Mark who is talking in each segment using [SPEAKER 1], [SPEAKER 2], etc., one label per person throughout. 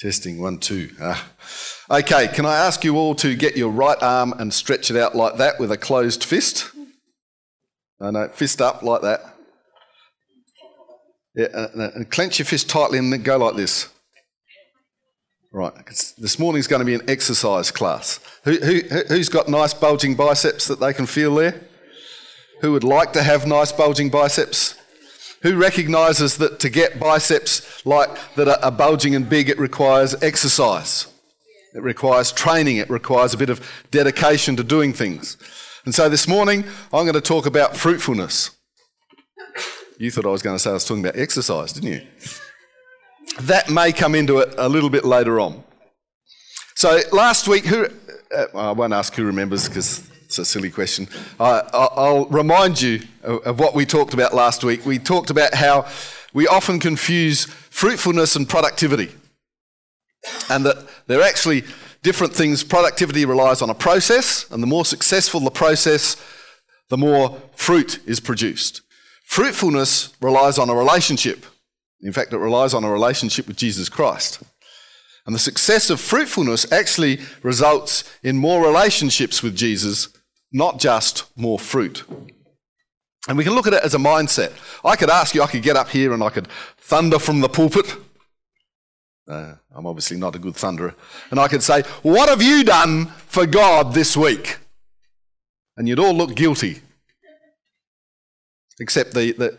[SPEAKER 1] Testing one, two. Ah. Okay, can I ask you all to get your right arm and stretch it out like that with a closed fist? No, no, fist up like that. Yeah, and, uh, uh, and clench your fist tightly and then go like this. Right, this morning's going to be an exercise class. Who, who, who's got nice bulging biceps that they can feel there? Who would like to have nice bulging biceps? Who recognizes that to get biceps like that are bulging and big, it requires exercise? It requires training. It requires a bit of dedication to doing things. And so this morning, I'm going to talk about fruitfulness. You thought I was going to say I was talking about exercise, didn't you? That may come into it a little bit later on. So last week, who, uh, I won't ask who remembers because it's a silly question. I, will remind you of what we talked about last week. We talked about how we often confuse fruitfulness and productivity, and that they're actually different things. Productivity relies on a process, and the more successful the process, the more fruit is produced. Fruitfulness relies on a relationship. In fact, it relies on a relationship with Jesus Christ. And the success of fruitfulness actually results in more relationships with Jesus not just more fruit. And we can look at it as a mindset. I could ask you, I could get up here and I could thunder from the pulpit. Uh, I'm obviously not a good thunderer. And I could say, What have you done for God this week? And you'd all look guilty. Except the. the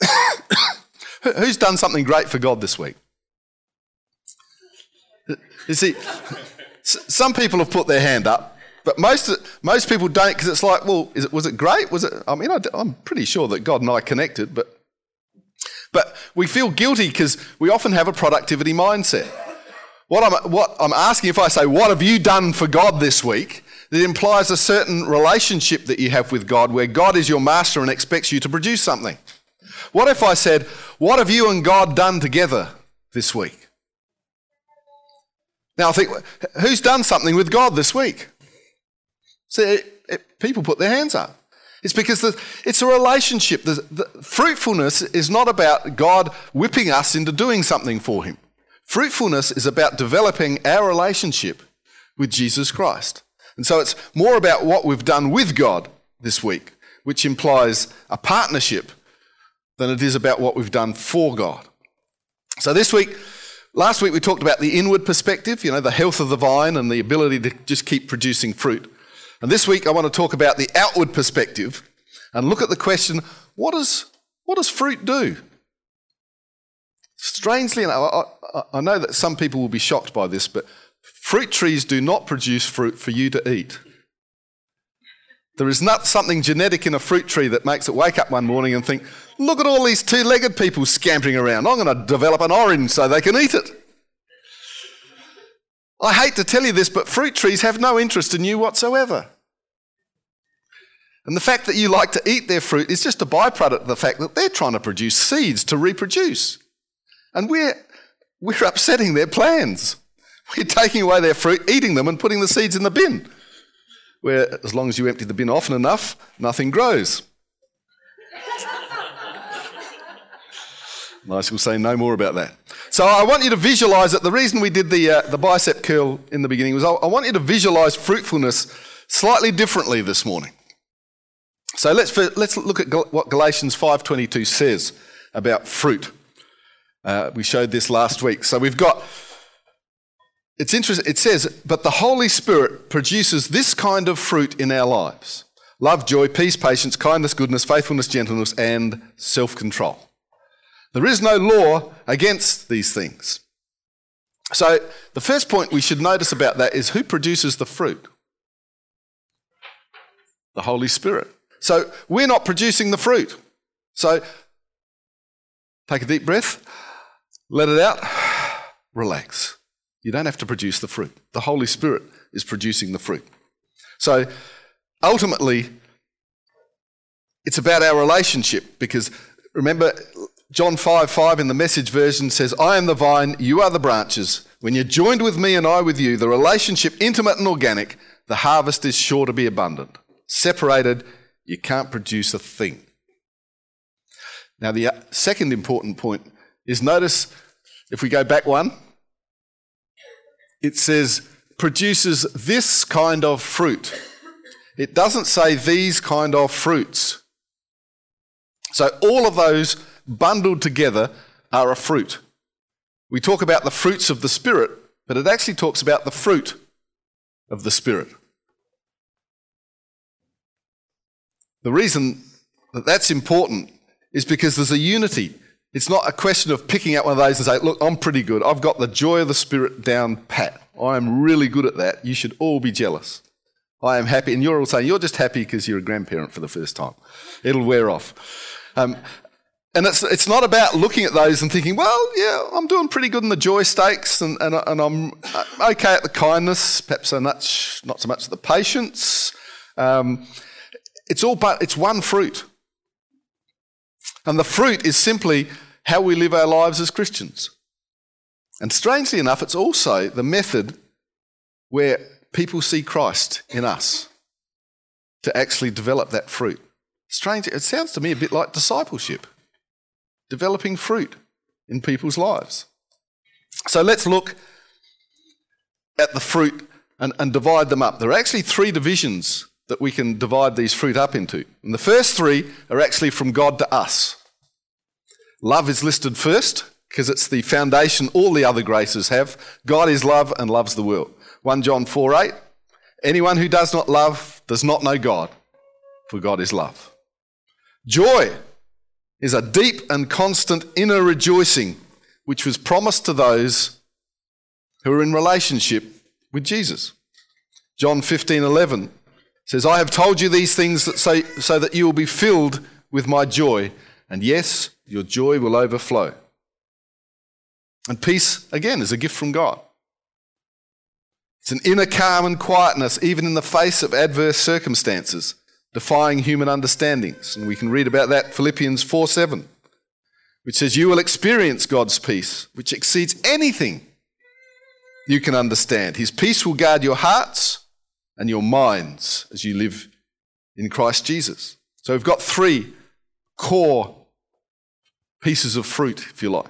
[SPEAKER 1] who's done something great for God this week? You see, some people have put their hand up but most, most people don't because it's like, well, is it, was it great? Was it? I mean, I, am pretty sure that God and I connected, but, but we feel guilty because we often have a productivity mindset. What I'm, what I'm asking, if I say, what have you done for God this week? That implies a certain relationship that you have with God where God is your master and expects you to produce something. What if I said, what have you and God done together this week? Now I think, who's done something with God this week? So it, it, people put their hands up. It's because the, it's a relationship. The, the, fruitfulness is not about God whipping us into doing something for Him. Fruitfulness is about developing our relationship with Jesus Christ. And so it's more about what we've done with God this week, which implies a partnership, than it is about what we've done for God. So this week, last week we talked about the inward perspective, you know, the health of the vine and the ability to just keep producing fruit. And this week I want to talk about the outward perspective and look at the question what does, what does fruit do? Strangely enough, I, I, I know that some people will be shocked by this, but fruit trees do not produce fruit for you to eat. There is not something genetic in a fruit tree that makes it wake up one morning and think, look at all these two legged people scampering around. I'm going to develop an orange so they can eat it. I hate to tell you this, but fruit trees have no interest in you whatsoever. And the fact that you like to eat their fruit is just a byproduct of the fact that they're trying to produce seeds to reproduce. And we're, we're upsetting their plans. We're taking away their fruit, eating them, and putting the seeds in the bin, where as long as you empty the bin often enough, nothing grows. Nice, we'll say no more about that. So I want you to visualize it. the reason we did the, uh, the bicep curl in the beginning was I, I want you to visualize fruitfulness slightly differently this morning. So let's, let's look at what Galatians 5.22 says about fruit. Uh, we showed this last week. So we've got, it's interesting, it says, but the Holy Spirit produces this kind of fruit in our lives love, joy, peace, patience, kindness, goodness, faithfulness, gentleness, and self control. There is no law against these things. So, the first point we should notice about that is who produces the fruit? The Holy Spirit. So, we're not producing the fruit. So, take a deep breath, let it out, relax. You don't have to produce the fruit. The Holy Spirit is producing the fruit. So, ultimately, it's about our relationship because remember John 5 5 in the message version says, I am the vine, you are the branches. When you're joined with me and I with you, the relationship intimate and organic, the harvest is sure to be abundant. Separated, you can't produce a thing. Now, the uh, second important point is notice if we go back one, it says, produces this kind of fruit. It doesn't say these kind of fruits. So, all of those bundled together are a fruit. We talk about the fruits of the Spirit, but it actually talks about the fruit of the Spirit. The reason that that's important is because there's a unity. It's not a question of picking up one of those and saying, Look, I'm pretty good. I've got the joy of the Spirit down pat. I am really good at that. You should all be jealous. I am happy. And you're all saying, You're just happy because you're a grandparent for the first time. It'll wear off. Um, and it's, it's not about looking at those and thinking, well, yeah, I'm doing pretty good in the joy stakes and, and, and I'm uh, okay at the kindness, perhaps so much, not so much the patience. Um, it's all but it's one fruit. And the fruit is simply how we live our lives as Christians. And strangely enough, it's also the method where people see Christ in us to actually develop that fruit. Strange, it sounds to me a bit like discipleship developing fruit in people's lives. So let's look at the fruit and, and divide them up. There are actually three divisions that we can divide these fruit up into. And the first three are actually from God to us. Love is listed first because it's the foundation all the other graces have. God is love and loves the world. 1 John 4 8. Anyone who does not love does not know God, for God is love. Joy is a deep and constant inner rejoicing which was promised to those who are in relationship with Jesus. John 15:11 says, "I have told you these things that so, so that you will be filled with my joy, and yes, your joy will overflow." And peace again is a gift from God. It's an inner calm and quietness even in the face of adverse circumstances defying human understandings. And we can read about that Philippians 4 7, which says, You will experience God's peace, which exceeds anything you can understand. His peace will guard your hearts and your minds as you live in Christ Jesus. So we've got three core pieces of fruit, if you like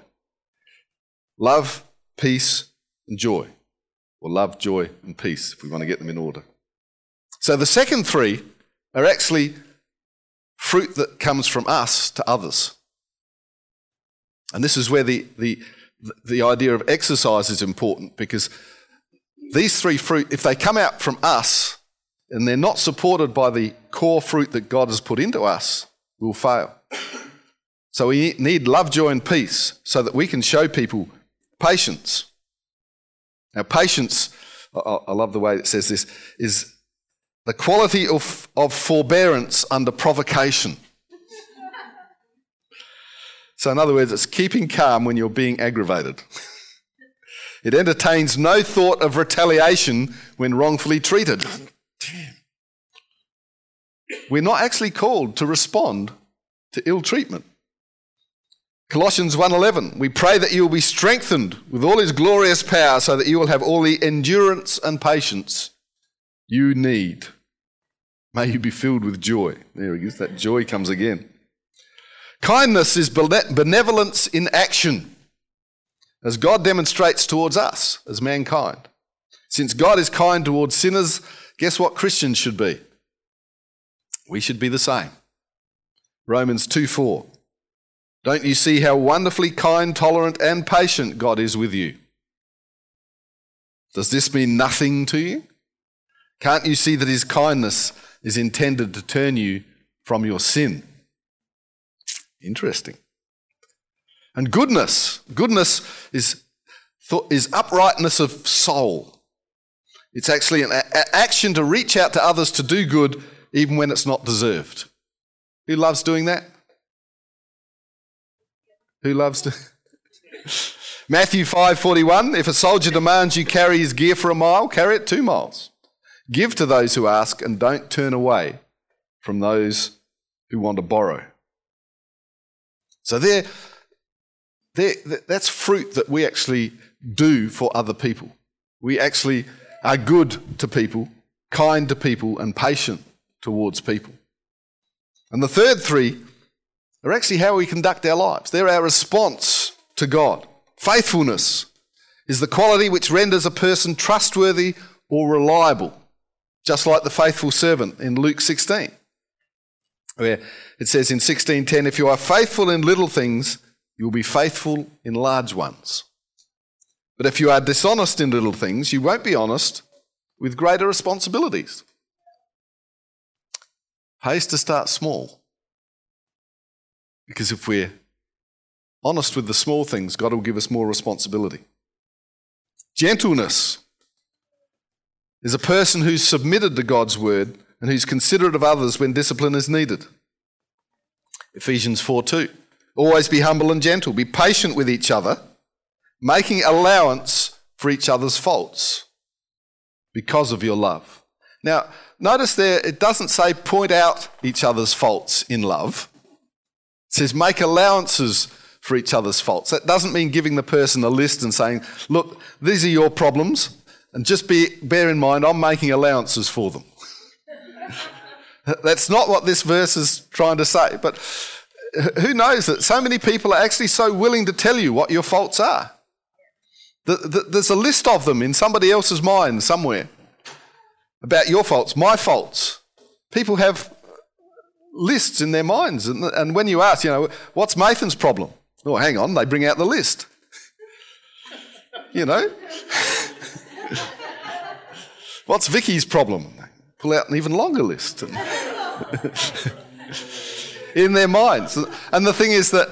[SPEAKER 1] love, peace, and joy. Or love, joy, and peace, if we want to get them in order. So the second three are actually fruit that comes from us to others. And this is where the, the, the idea of exercise is important because these three fruit, if they come out from us and they're not supported by the core fruit that God has put into us, we'll fail. So we need love, joy, and peace so that we can show people patience. Now, patience, I love the way it says this, is the quality of, of forbearance under provocation. so, in other words, it's keeping calm when you're being aggravated. it entertains no thought of retaliation when wrongfully treated. We're not actually called to respond to ill treatment. Colossians 1:11 We pray that you will be strengthened with all his glorious power so that you will have all the endurance and patience you need. May you be filled with joy. There he goes, that joy comes again. Kindness is benevolence in action, as God demonstrates towards us as mankind. Since God is kind towards sinners, guess what Christians should be? We should be the same. Romans 2 4. Don't you see how wonderfully kind, tolerant, and patient God is with you? Does this mean nothing to you? Can't you see that his kindness is intended to turn you from your sin? Interesting. And goodness, goodness is, is uprightness of soul. It's actually an a- action to reach out to others to do good even when it's not deserved. Who loves doing that? Who loves to? Matthew 5:41 If a soldier demands you carry his gear for a mile, carry it 2 miles. Give to those who ask and don't turn away from those who want to borrow. So there, there, that's fruit that we actually do for other people. We actually are good to people, kind to people, and patient towards people. And the third three are actually how we conduct our lives. They're our response to God. Faithfulness is the quality which renders a person trustworthy or reliable just like the faithful servant in Luke 16, where it says in 16:10, "If you are faithful in little things, you will be faithful in large ones. But if you are dishonest in little things, you won't be honest with greater responsibilities." Pays to start small, because if we're honest with the small things, God will give us more responsibility. Gentleness is a person who's submitted to God's word and who's considerate of others when discipline is needed. Ephesians 4 2. Always be humble and gentle, be patient with each other, making allowance for each other's faults because of your love. Now, notice there, it doesn't say point out each other's faults in love. It says make allowances for each other's faults. That doesn't mean giving the person a list and saying, look, these are your problems, and just be, bear in mind, I'm making allowances for them. That's not what this verse is trying to say, but who knows that so many people are actually so willing to tell you what your faults are? The, the, there's a list of them in somebody else's mind somewhere about your faults, my faults. People have lists in their minds, and, and when you ask, you know, what's Nathan's problem? Oh, hang on, they bring out the list. you know? What's Vicky's problem? Pull out an even longer list. in their minds. And the thing is that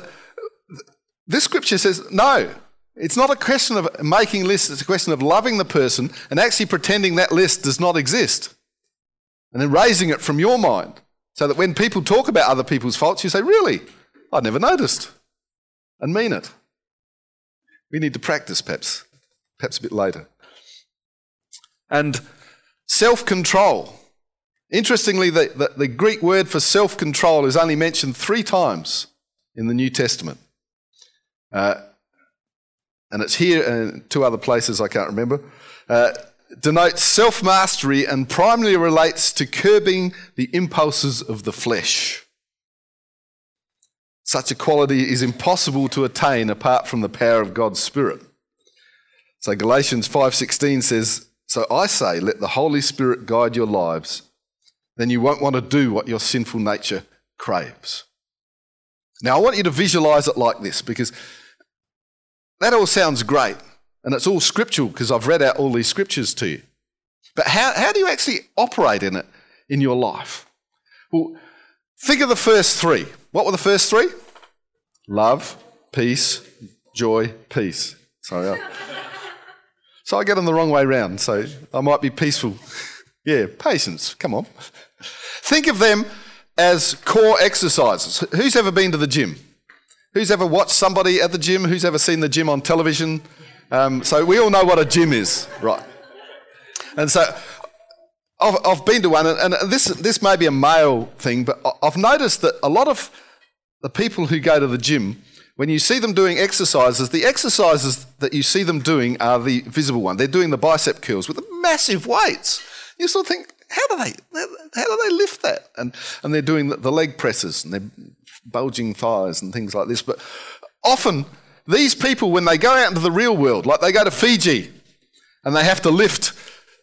[SPEAKER 1] this scripture says, no, it's not a question of making lists, it's a question of loving the person and actually pretending that list does not exist and then raising it from your mind so that when people talk about other people's faults, you say, really? I never noticed and mean it. We need to practice perhaps, perhaps a bit later and self control. Interestingly, the, the, the, Greek word for self control is only mentioned three times in the New Testament. Uh, and it's here and uh, two other places I can't remember. Uh, denotes self mastery and primarily relates to curbing the impulses of the flesh. Such a quality is impossible to attain apart from the power of God's Spirit. So Galatians 5:16 says so I say, let the Holy Spirit guide your lives. Then you won't want to do what your sinful nature craves. Now, I want you to visualize it like this because that all sounds great and it's all scriptural because I've read out all these scriptures to you. But how, how do you actually operate in it in your life? Well, think of the first three. What were the first three? Love, peace, joy, peace. Sorry. So I get them the wrong way round, so I might be peaceful. yeah, patience, come on. Think of them as core exercises. Who's ever been to the gym? Who's ever watched somebody at the gym? Who's ever seen the gym on television? Um, so we all know what a gym is, right? And so I've, I've been to one, and, and this, this may be a male thing, but I've noticed that a lot of the people who go to the gym when you see them doing exercises, the exercises that you see them doing are the visible one. They're doing the bicep curls with massive weights. You sort of think, how do they how do they lift that? And and they're doing the leg presses and they're bulging thighs and things like this. But often these people, when they go out into the real world, like they go to Fiji and they have to lift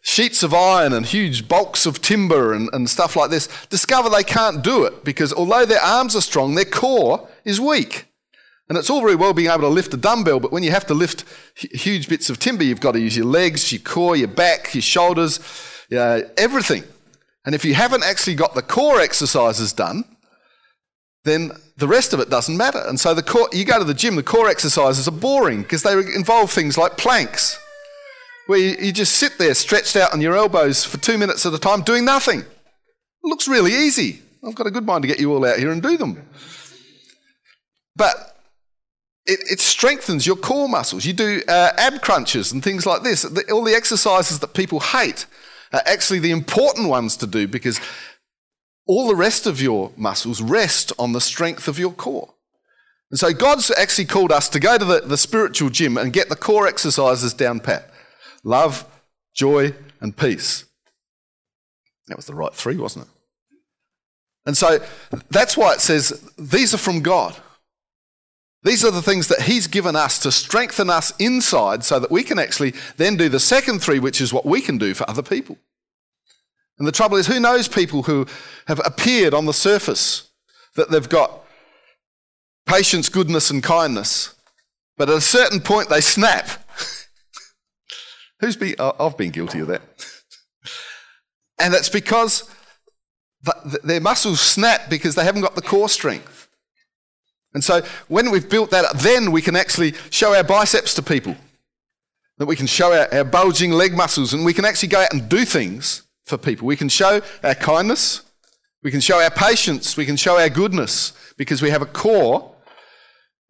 [SPEAKER 1] sheets of iron and huge bulks of timber and, and stuff like this, discover they can't do it because although their arms are strong, their core is weak. And it's all very well being able to lift a dumbbell, but when you have to lift huge bits of timber, you've got to use your legs, your core, your back, your shoulders, uh, everything. And if you haven't actually got the core exercises done, then the rest of it doesn't matter. And so the core, you go to the gym, the core exercises are boring because they involve things like planks, where you, you just sit there stretched out on your elbows for two minutes at a time doing nothing. It looks really easy. I've got a good mind to get you all out here and do them. But it, it, strengthens your core muscles. You do uh, ab crunches and things like this. The, all the exercises that people hate are actually the important ones to do because all the rest of your muscles rest on the strength of your core. And so God's actually called us to go to the, the spiritual gym and get the core exercises down pat love, joy, and peace. That was the right three, wasn't it? And so that's why it says these are from God. These are the things that He's given us to strengthen us inside so that we can actually then do the second three, which is what we can do for other people. And the trouble is, who knows people who have appeared on the surface that they've got patience, goodness, and kindness, but at a certain point they snap. Who's been, I've been guilty of that. and that's because their muscles snap because they haven't got the core strength. And so when we've built that up, then we can actually show our biceps to people, that we can show our, our bulging leg muscles, and we can actually go out and do things for people. We can show our kindness, we can show our patience, we can show our goodness, because we have a core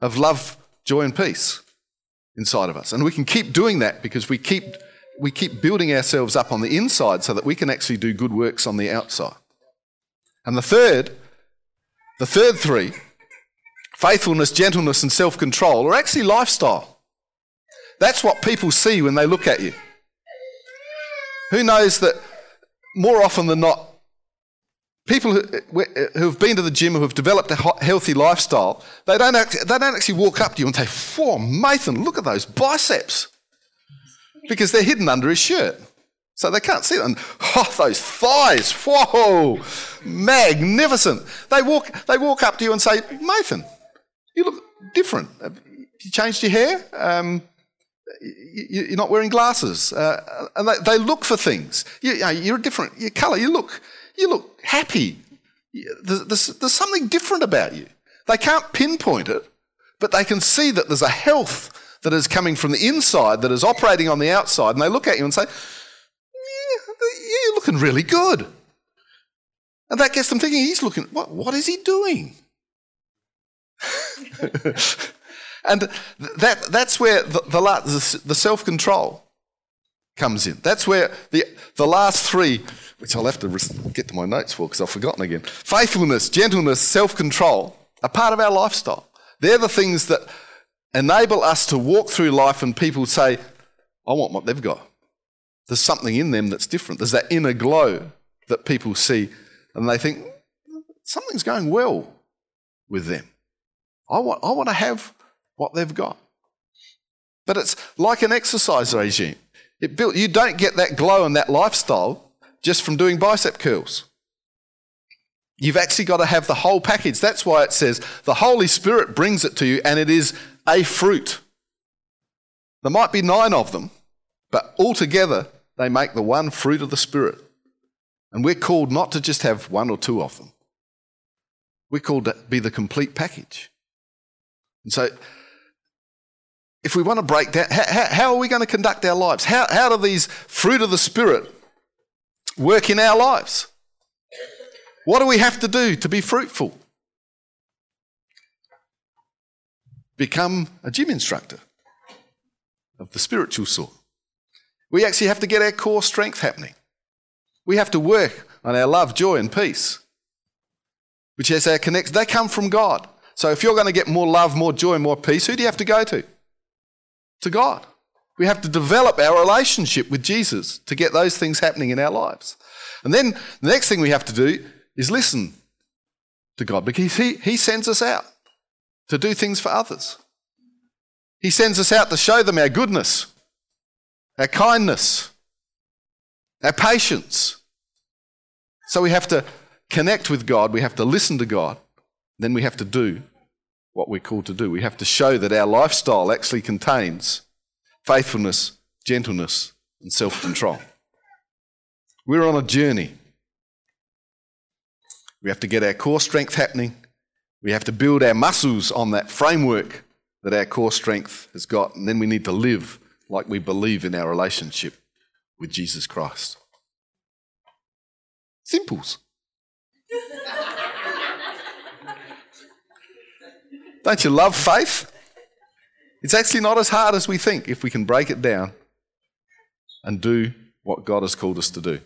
[SPEAKER 1] of love, joy, and peace inside of us. And we can keep doing that because we keep, we keep building ourselves up on the inside so that we can actually do good works on the outside. And the third, the third three, faithfulness, gentleness, and self control are actually lifestyle. That's what people see when they look at you. Who knows that more often than not, people who, have been to the gym, who have developed a healthy lifestyle, they don't, act, they don't actually walk up to you and say, Whoa, Nathan, look at those biceps. Because they're hidden under his shirt. So they can't see them. Oh, those thighs, whoa, magnificent. They walk, they walk up to you and say, Nathan, you look different. You changed your hair. Um, you, are not wearing glasses. Uh, and they, look for things. You, are you different. Your colour. You look. You look happy. There's, there's, there's something different about you. They can't pinpoint it, but they can see that there's a health that is coming from the inside that is operating on the outside, and they look at you and say, yeah, "You're looking really good." And that gets them thinking, "He's looking. What? What is he doing? and that, that's where the, the, the self control comes in. That's where the, the last three, which I'll have to get to my notes for because I've forgotten again faithfulness, gentleness, self control, are part of our lifestyle. They're the things that enable us to walk through life and people say, I want what they've got. There's something in them that's different. There's that inner glow that people see and they think, something's going well with them. I want, I want to have what they've got. But it's like an exercise regime. It built, you don't get that glow and that lifestyle just from doing bicep curls. You've actually got to have the whole package. That's why it says the Holy Spirit brings it to you and it is a fruit. There might be nine of them, but altogether they make the one fruit of the Spirit. And we're called not to just have one or two of them, we're called to be the complete package. And so, if we want to break down, how, how are we going to conduct our lives? How, how do these fruit of the Spirit work in our lives? What do we have to do to be fruitful? Become a gym instructor of the spiritual sort. We actually have to get our core strength happening. We have to work on our love, joy, and peace, which is our connects, they come from God. So if you're going to get more love, more joy, more peace, who do you have to go to? To God. We have to develop our relationship with Jesus to get those things happening in our lives. And then the next thing we have to do is listen to God because He, he sends us out to do things for others. He sends us out to show them our goodness, our kindness, our patience. So we have to connect with God, we have to listen to God, then we have to do what we're called to do. We have to show that our lifestyle actually contains faithfulness, gentleness, and self control. We're on a journey. We have to get our core strength happening. We have to build our muscles on that framework that our core strength has got. And then we need to live like we believe in our relationship with Jesus Christ. Simples. Don't you love faith? It's actually not as hard as we think if we can break it down and do what God has called us to do.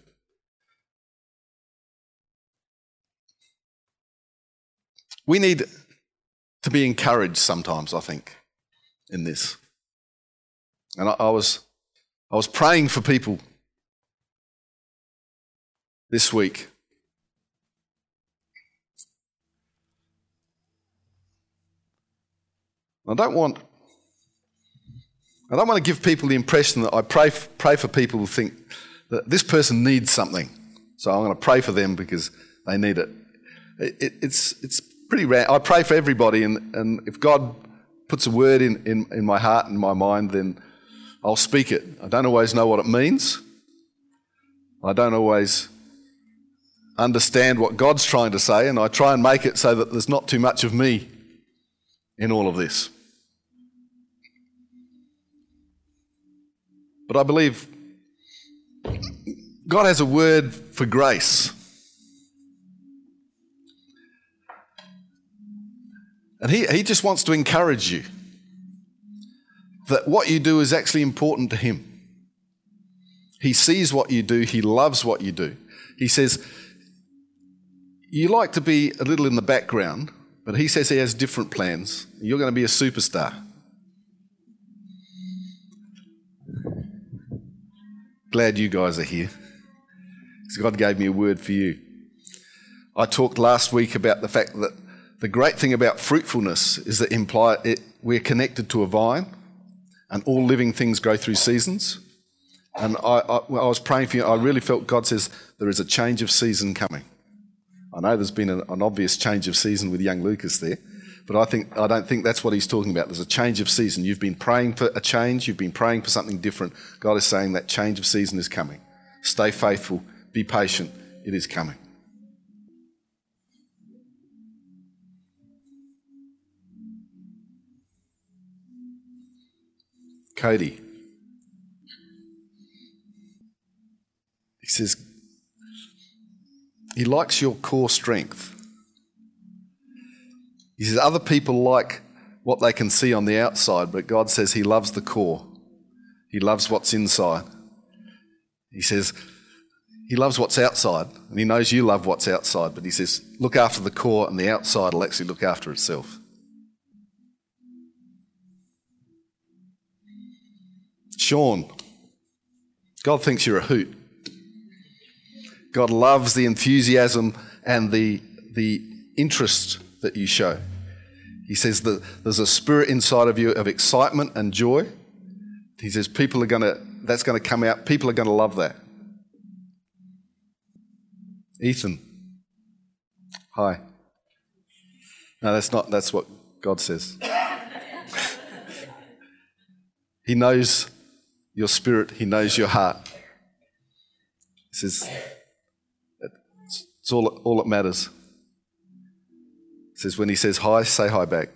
[SPEAKER 1] We need to be encouraged sometimes, I think, in this. And I, I was, I was praying for people this week I don't want I don't want to give people the impression that I pray, pray for people who think that this person needs something, so I'm going to pray for them because they need it. it, it it's, it's pretty rare. I pray for everybody, and, and if God puts a word in, in, in my heart and my mind, then I'll speak it. I don't always know what it means, I don't always understand what God's trying to say, and I try and make it so that there's not too much of me in all of this. But I believe God has a word for grace. And he, he just wants to encourage you that what you do is actually important to Him. He sees what you do, He loves what you do. He says, You like to be a little in the background, but He says He has different plans. You're going to be a superstar. Glad you guys are here. Because God gave me a word for you. I talked last week about the fact that the great thing about fruitfulness is that imply it, we're connected to a vine, and all living things go through seasons. And I, I, I, was praying for you. I really felt God says there is a change of season coming. I know there's been an, an obvious change of season with young Lucas there, but I think I don't think that's what he's talking about. There's a change of season. You've been praying for a change. You've been praying for something different. God is saying that change of season is coming. Stay faithful. Be patient. It is coming. Cody. He says, He likes your core strength. He says, Other people like what they can see on the outside, but God says He loves the core. He loves what's inside. He says, He loves what's outside, and He knows you love what's outside, but He says, Look after the core, and the outside will actually look after itself. Sean, God thinks you're a hoot. God loves the enthusiasm and the, the interest that you show. He says that there's a spirit inside of you of excitement and joy. He says people are going to, that's going to come out. People are going to love that. Ethan, hi. No, that's not, that's what God says. he knows your spirit, He knows your heart. He says, it's all, all that matters says, when he says hi, say hi back.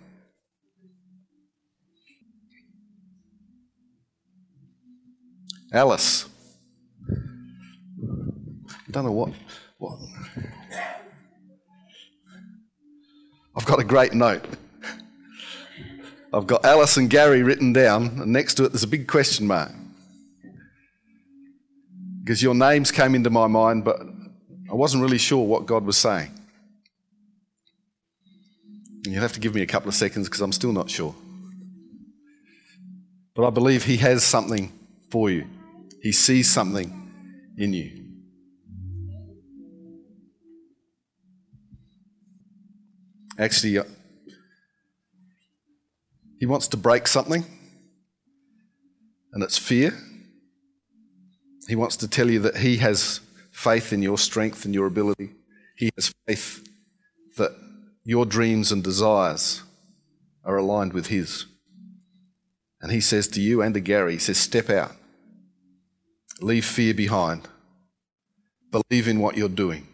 [SPEAKER 1] Alice. I don't know what, what. I've got a great note. I've got Alice and Gary written down, and next to it there's a big question mark. Because your names came into my mind, but I wasn't really sure what God was saying. You'll have to give me a couple of seconds because I'm still not sure. But I believe He has something for you, He sees something in you. Actually, uh, He wants to break something, and it's fear. He wants to tell you that He has faith in your strength and your ability. He has faith that your dreams and desires are aligned with His. And He says to you and to Gary, He says, step out, leave fear behind, believe in what you're doing,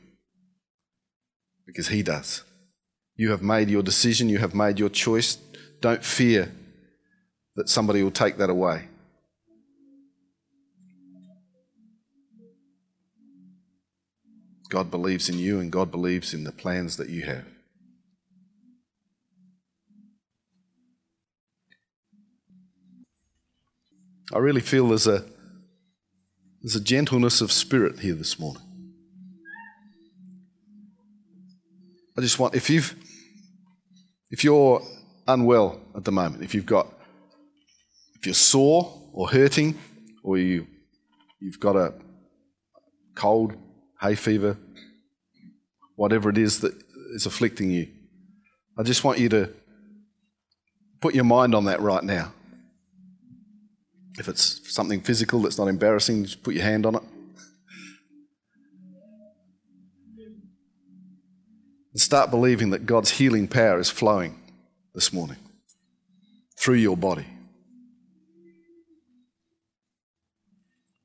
[SPEAKER 1] because He does. You have made your decision, you have made your choice. Don't fear that somebody will take that away. God believes in you and God believes in the plans that you have. I really feel there's a, there's a gentleness of spirit here this morning. I just want, if you've, if you're unwell at the moment, if you've got, if you're sore or hurting, or you, you've got a cold, hay fever, whatever it is that is afflicting you, I just want you to put your mind on that right now. If it's something physical that's not embarrassing, just put your hand on it. And start believing that God's healing power is flowing this morning through your body.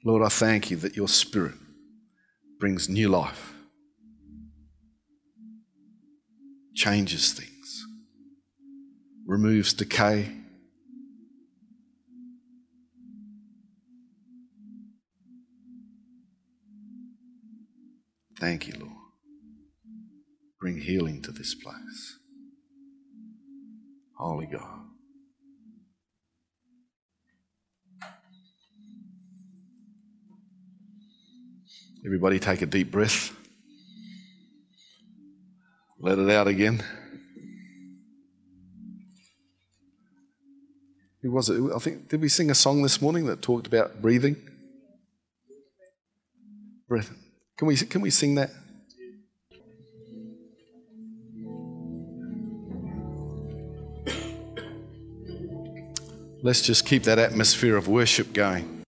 [SPEAKER 1] Lord, I thank you that your spirit brings new life, changes things, removes decay Thank you, Lord. Bring healing to this place. Holy God. Everybody take a deep breath. Let it out again. Who was it? I think, did we sing a song this morning that talked about breathing? Breath. Can we, can we sing that? Let's just keep that atmosphere of worship going.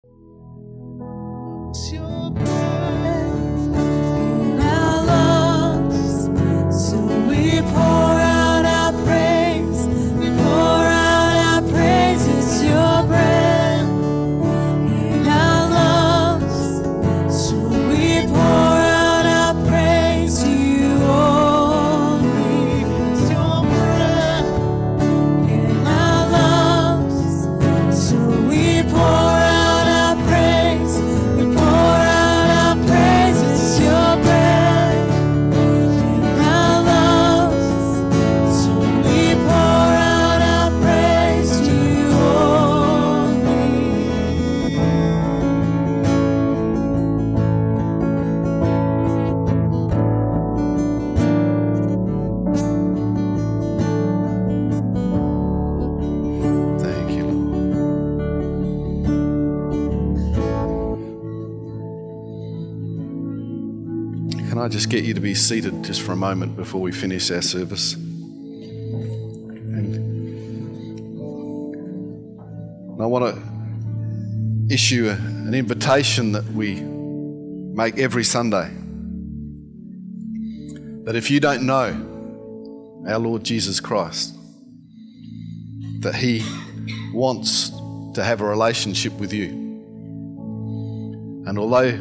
[SPEAKER 1] just get you to be seated just for a moment before we finish our service? And I want to issue an invitation that we make every Sunday. That if you don't know our Lord Jesus Christ, that He wants to have a relationship with you. And although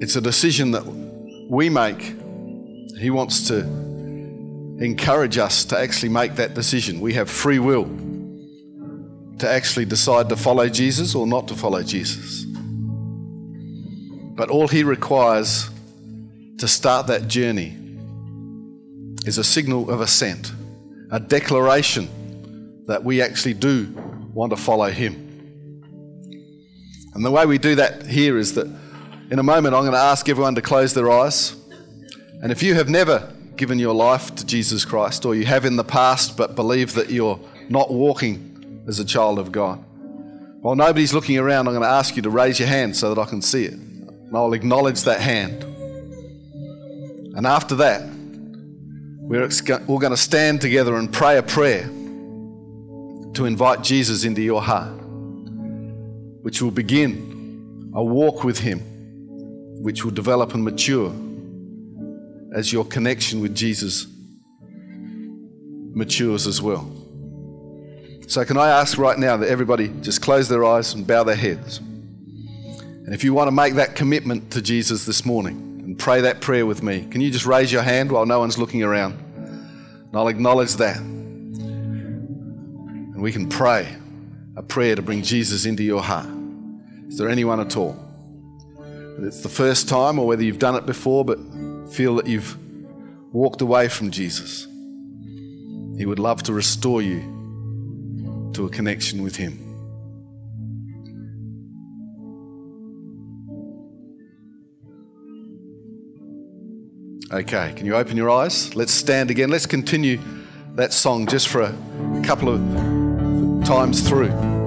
[SPEAKER 1] it's a decision that we make. He wants to encourage us to actually make that decision. We have free will to actually decide to follow Jesus or not to follow Jesus. But all He requires to start that journey is a signal of assent, a declaration that we actually do want to follow Him. And the way we do that here is that in a moment, I'm going to ask everyone to close their eyes. And if you have never given your life to Jesus Christ, or you have in the past but believe that you're not walking as a child of God, while nobody's looking around, I'm going to ask you to raise your hand so that I can see it. And I'll acknowledge that hand. And after that, we're all going to stand together and pray a prayer to invite Jesus into your heart, which will begin a walk with Him which will develop and mature as your connection with Jesus matures as well. So, can I ask right now that everybody just close their eyes and bow their heads? And if you want to make that commitment to Jesus this morning and pray that prayer with me, can you just raise your hand while no one's looking around? And I'll acknowledge that. And we can pray a prayer to bring Jesus into your heart. Is there anyone at all? it's the first time or whether you've done it before, but feel that you've walked away from Jesus, He would love to restore you to a connection with Him. Okay, can you open your eyes? Let's stand again. Let's continue that song just for a couple of times through.